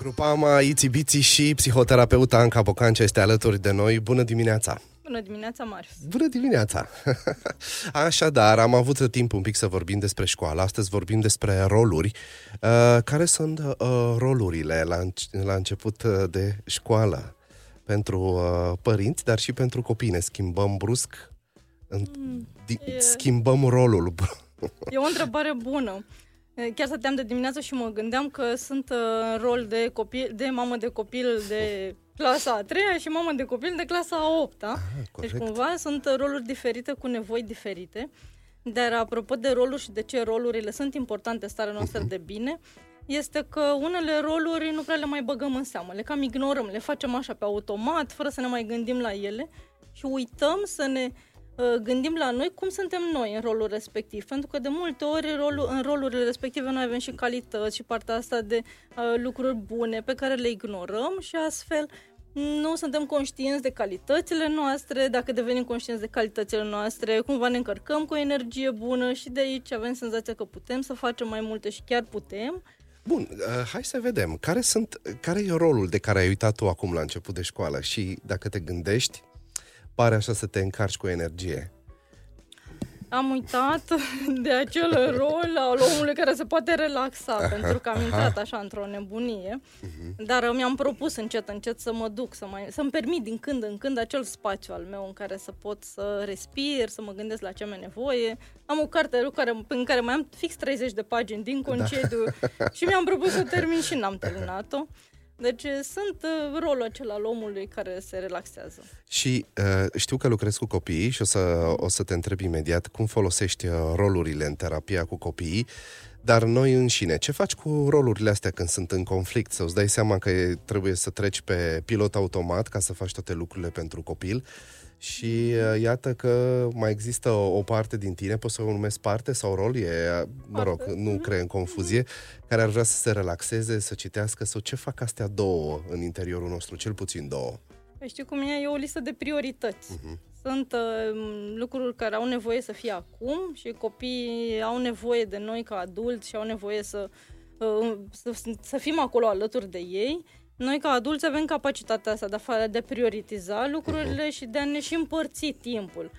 Grupama Itibiți și psihoterapeuta Anca Bocancea este alături de noi. Bună dimineața! Bună dimineața, Marius! Bună dimineața! Așadar, am avut timp un pic să vorbim despre școală. Astăzi vorbim despre roluri. Uh, care sunt uh, rolurile la, înce- la început uh, de școală pentru uh, părinți, dar și pentru copii? Ne schimbăm brusc? În, mm, di- e... Schimbăm rolul. E o întrebare bună. Chiar stăteam de dimineață și mă gândeam că sunt uh, rol de copil, de mamă de copil de clasa a treia și mamă de copil de clasa a opta. Ah, deci cumva sunt roluri diferite cu nevoi diferite. Dar apropo de roluri și de ce rolurile sunt importante în starea noastră uh-huh. de bine, este că unele roluri nu prea le mai băgăm în seamă, le cam ignorăm, le facem așa pe automat, fără să ne mai gândim la ele și uităm să ne uh, Uh, gândim la noi cum suntem noi în rolul respectiv. Pentru că de multe ori rolul, în rolurile respective noi avem și calități și partea asta de uh, lucruri bune pe care le ignorăm și astfel nu suntem conștienți de calitățile noastre, dacă devenim conștienți de calitățile noastre, cumva ne încărcăm cu o energie bună și de aici avem senzația că putem să facem mai multe și chiar putem. Bun, uh, hai să vedem. Care, sunt, care e rolul de care ai uitat tu acum la început de școală și dacă te gândești, pare așa să te încarci cu energie? Am uitat de acel rol al omului care se poate relaxa, aha, pentru că am aha. intrat așa într-o nebunie, uh-huh. dar mi-am propus încet, încet să mă duc, să mai, să-mi permit din când în când acel spațiu al meu în care să pot să respir, să mă gândesc la ce am nevoie. Am o carte care, în care mai am fix 30 de pagini din da. concediu da. și mi-am propus să termin și n-am terminat-o. Deci eh, sunt uh, rolul acela al omului care se relaxează. Și uh, știu că lucrezi cu copiii și o să, o să te întreb imediat cum folosești rolurile în terapia cu copiii, dar noi înșine, ce faci cu rolurile astea când sunt în conflict? Să-ți dai seama că trebuie să treci pe pilot automat ca să faci toate lucrurile pentru copil și uh, iată că mai există o, o parte din tine, pot să o numesc parte sau rol, e, mă rog, nu mhm. cre în confuzie, care ar vrea să se relaxeze, să citească sau ce fac astea două în interiorul nostru, cel puțin două? Păi știu cum e, e o listă de priorități. Uh-huh. Sunt uh, lucruri care au nevoie să fie acum și copiii au nevoie de noi ca adulți și au nevoie să, uh, să, să fim acolo alături de ei noi, ca adulți, avem capacitatea asta de a, de a prioritiza lucrurile uh-huh. și de a ne și împărți timpul.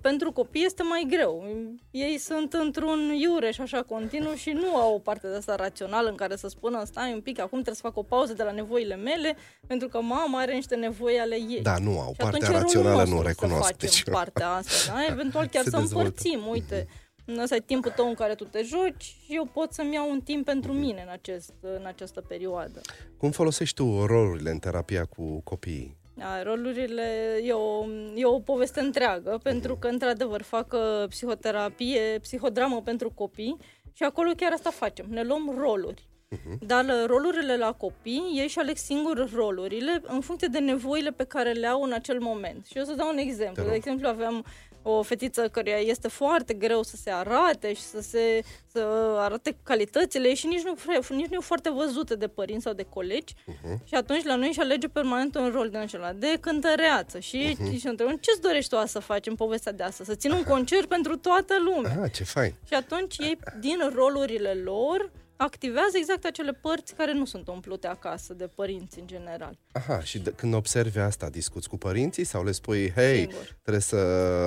Pentru copii este mai greu. Ei sunt într-un iureș așa continuu și nu au o parte de asta rațională în care să spună stai un pic, acum trebuie să fac o pauză de la nevoile mele pentru că mama are niște nevoi ale ei. Da, nu au. Și partea rațională nu recunosc. Să facem deci... partea asta, da? Eventual chiar să dezvoltă. împărțim. Uite, uh-huh ăsta e timpul tău în care tu te joci și eu pot să-mi iau un timp pentru mine în, acest, în această perioadă. Cum folosești tu rolurile în terapia cu copiii? Da, rolurile e o, e o poveste întreagă, pentru că, într-adevăr, fac uh, psihoterapie, psihodramă pentru copii și acolo chiar asta facem. Ne luăm roluri. Uh-huh. Dar uh, rolurile la copii, ei și aleg singur rolurile în funcție de nevoile pe care le au în acel moment. Și eu să dau un exemplu. De exemplu, aveam o fetiță care este foarte greu să se arate și să se să arate calitățile și nici nu, nici nu e foarte văzută de părinți sau de colegi uh-huh. și atunci la noi și alege permanent un rol din acela de cântăreață și, uh-huh. și întrebăm ce-ți dorești tu să faci în povestea de asta? Să țin un concert pentru toată lumea. Ah, ce fain! Și atunci ei din rolurile lor activează exact acele părți care nu sunt umplute acasă de părinți în general. Aha, și de, când observi asta, discuți cu părinții sau le spui, hei, Singur. trebuie să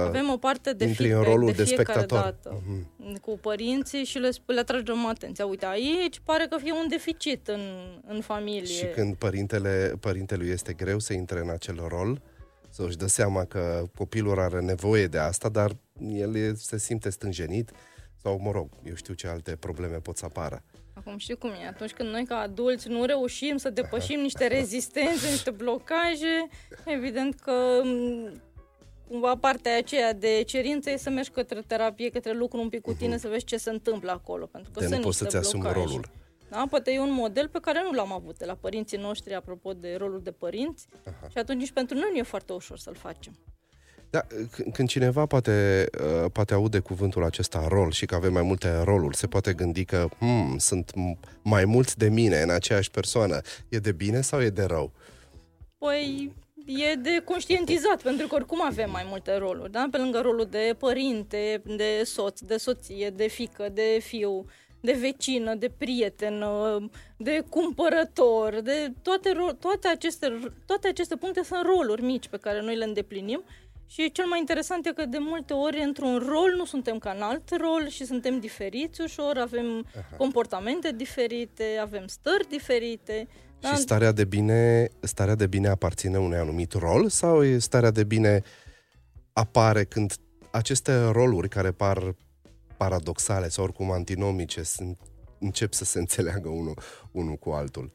Avem o parte de intri în rolul de, de spectator. Dată uh-huh. cu părinții și le, le atragem atenția. Uite, aici pare că fie un deficit în, în familie. Și când părintele, părintelui este greu să intre în acel rol, să își dă seama că copilul are nevoie de asta, dar el se simte stânjenit sau, mă rog, eu știu ce alte probleme pot să apară. Acum știu cum e, atunci când noi ca adulți nu reușim să depășim niște rezistențe, niște blocaje, evident că cumva partea aceea de cerință e să mergi către terapie, către lucru un pic cu tine, uh-huh. să vezi ce se întâmplă acolo. Pentru că de sunt nu poți să-ți asumi rolul. Da? Poate e un model pe care nu l-am avut de la părinții noștri, apropo de rolul de părinți. Aha. Și atunci nici pentru noi nu e foarte ușor să-l facem. Da, când cineva poate, uh, poate aude cuvântul acesta rol și că avem mai multe roluri, se poate gândi că hmm, sunt mai mulți de mine în aceeași persoană. E de bine sau e de rău? Păi e de conștientizat, pentru că oricum avem mai multe roluri, da? Pe lângă rolul de părinte, de soț, de soție, de fică, de fiu, de vecină, de prieten, de cumpărător, de toate, toate, aceste, toate aceste puncte sunt roluri mici pe care noi le îndeplinim și cel mai interesant e că de multe ori într-un rol nu suntem ca în alt rol și suntem diferiți ușor, avem Aha. comportamente diferite, avem stări diferite. Și starea de bine, starea de bine aparține unui anumit rol sau e starea de bine apare când aceste roluri care par paradoxale sau oricum antinomice sunt, încep să se înțeleagă unul, unul cu altul?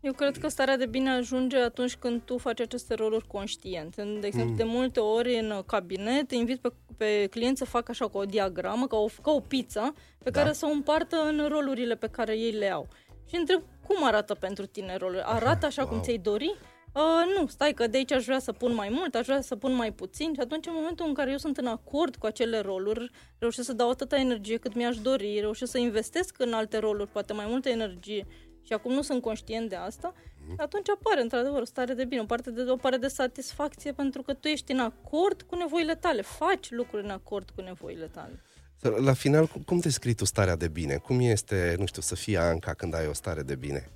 Eu cred că starea de bine ajunge atunci când tu faci aceste roluri conștient. De exemplu, mm. de multe ori în cabinet invit pe, pe client să facă așa cu o diagramă, ca o, ca o pizza, pe da. care să o împartă în rolurile pe care ei le au. Și întreb, cum arată pentru tine rolul? Arată așa wow. cum ți-ai dori? Uh, nu, stai că de aici aș vrea să pun mai mult, aș vrea să pun mai puțin și atunci în momentul în care eu sunt în acord cu acele roluri, reușesc să dau atâta energie cât mi-aș dori, reușesc să investesc în alte roluri, poate mai multă energie și acum nu sunt conștient de asta, mm-hmm. atunci apare într-adevăr o stare de bine, o parte de, o parte de satisfacție pentru că tu ești în acord cu nevoile tale, faci lucruri în acord cu nevoile tale. La final, cum descrii tu starea de bine? Cum este, nu știu, să fie Anca când ai o stare de bine?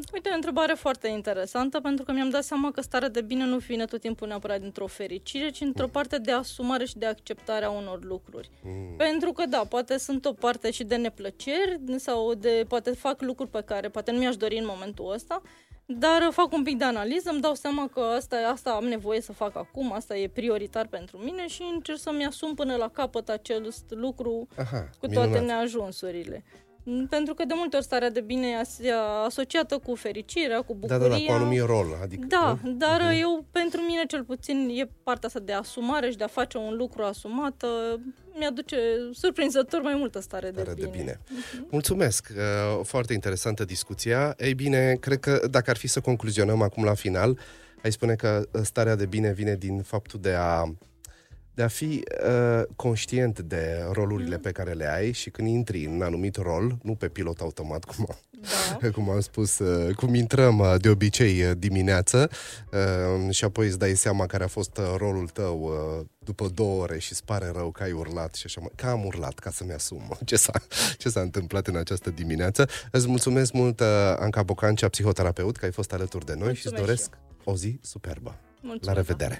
Mm, uite, o întrebare foarte interesantă, pentru că mi-am dat seama că starea de bine nu vine tot timpul neapărat dintr-o fericire, ci într-o mm. parte de asumare și de acceptare a unor lucruri. Mm. Pentru că, da, poate sunt o parte și de neplăceri sau de, poate fac lucruri pe care poate nu mi-aș dori în momentul ăsta, dar fac un pic de analiză, îmi dau seama că asta, asta am nevoie să fac acum, asta e prioritar pentru mine și încerc să-mi asum până la capăt acel lucru Aha, cu toate minunat. neajunsurile. Pentru că de multe ori starea de bine e asociată cu fericirea, cu bucuria. Da, da, da, cu anumit rol. Adică, da, nu? dar uh-huh. eu, pentru mine cel puțin, e partea asta de asumare și de a face un lucru asumat, mi-aduce surprinzător mai multă stare, stare de bine. De bine. Uh-huh. Mulțumesc! Uh, foarte interesantă discuția. Ei bine, cred că dacă ar fi să concluzionăm acum la final, ai spune că starea de bine vine din faptul de a de a fi uh, conștient de rolurile mm. pe care le ai și când intri în un anumit rol, nu pe pilot automat, cum, da. cum am spus, uh, cum intrăm uh, de obicei uh, dimineață uh, și apoi îți dai seama care a fost uh, rolul tău uh, după două ore și îți pare rău că ai urlat și așa, că am urlat ca să-mi asum ce s-a, ce s-a întâmplat în această dimineață. Îți mulțumesc mult, uh, Anca Bocancea, psihoterapeut, că ai fost alături de noi mulțumesc și îți doresc o zi superbă. Mulțumesc. La revedere!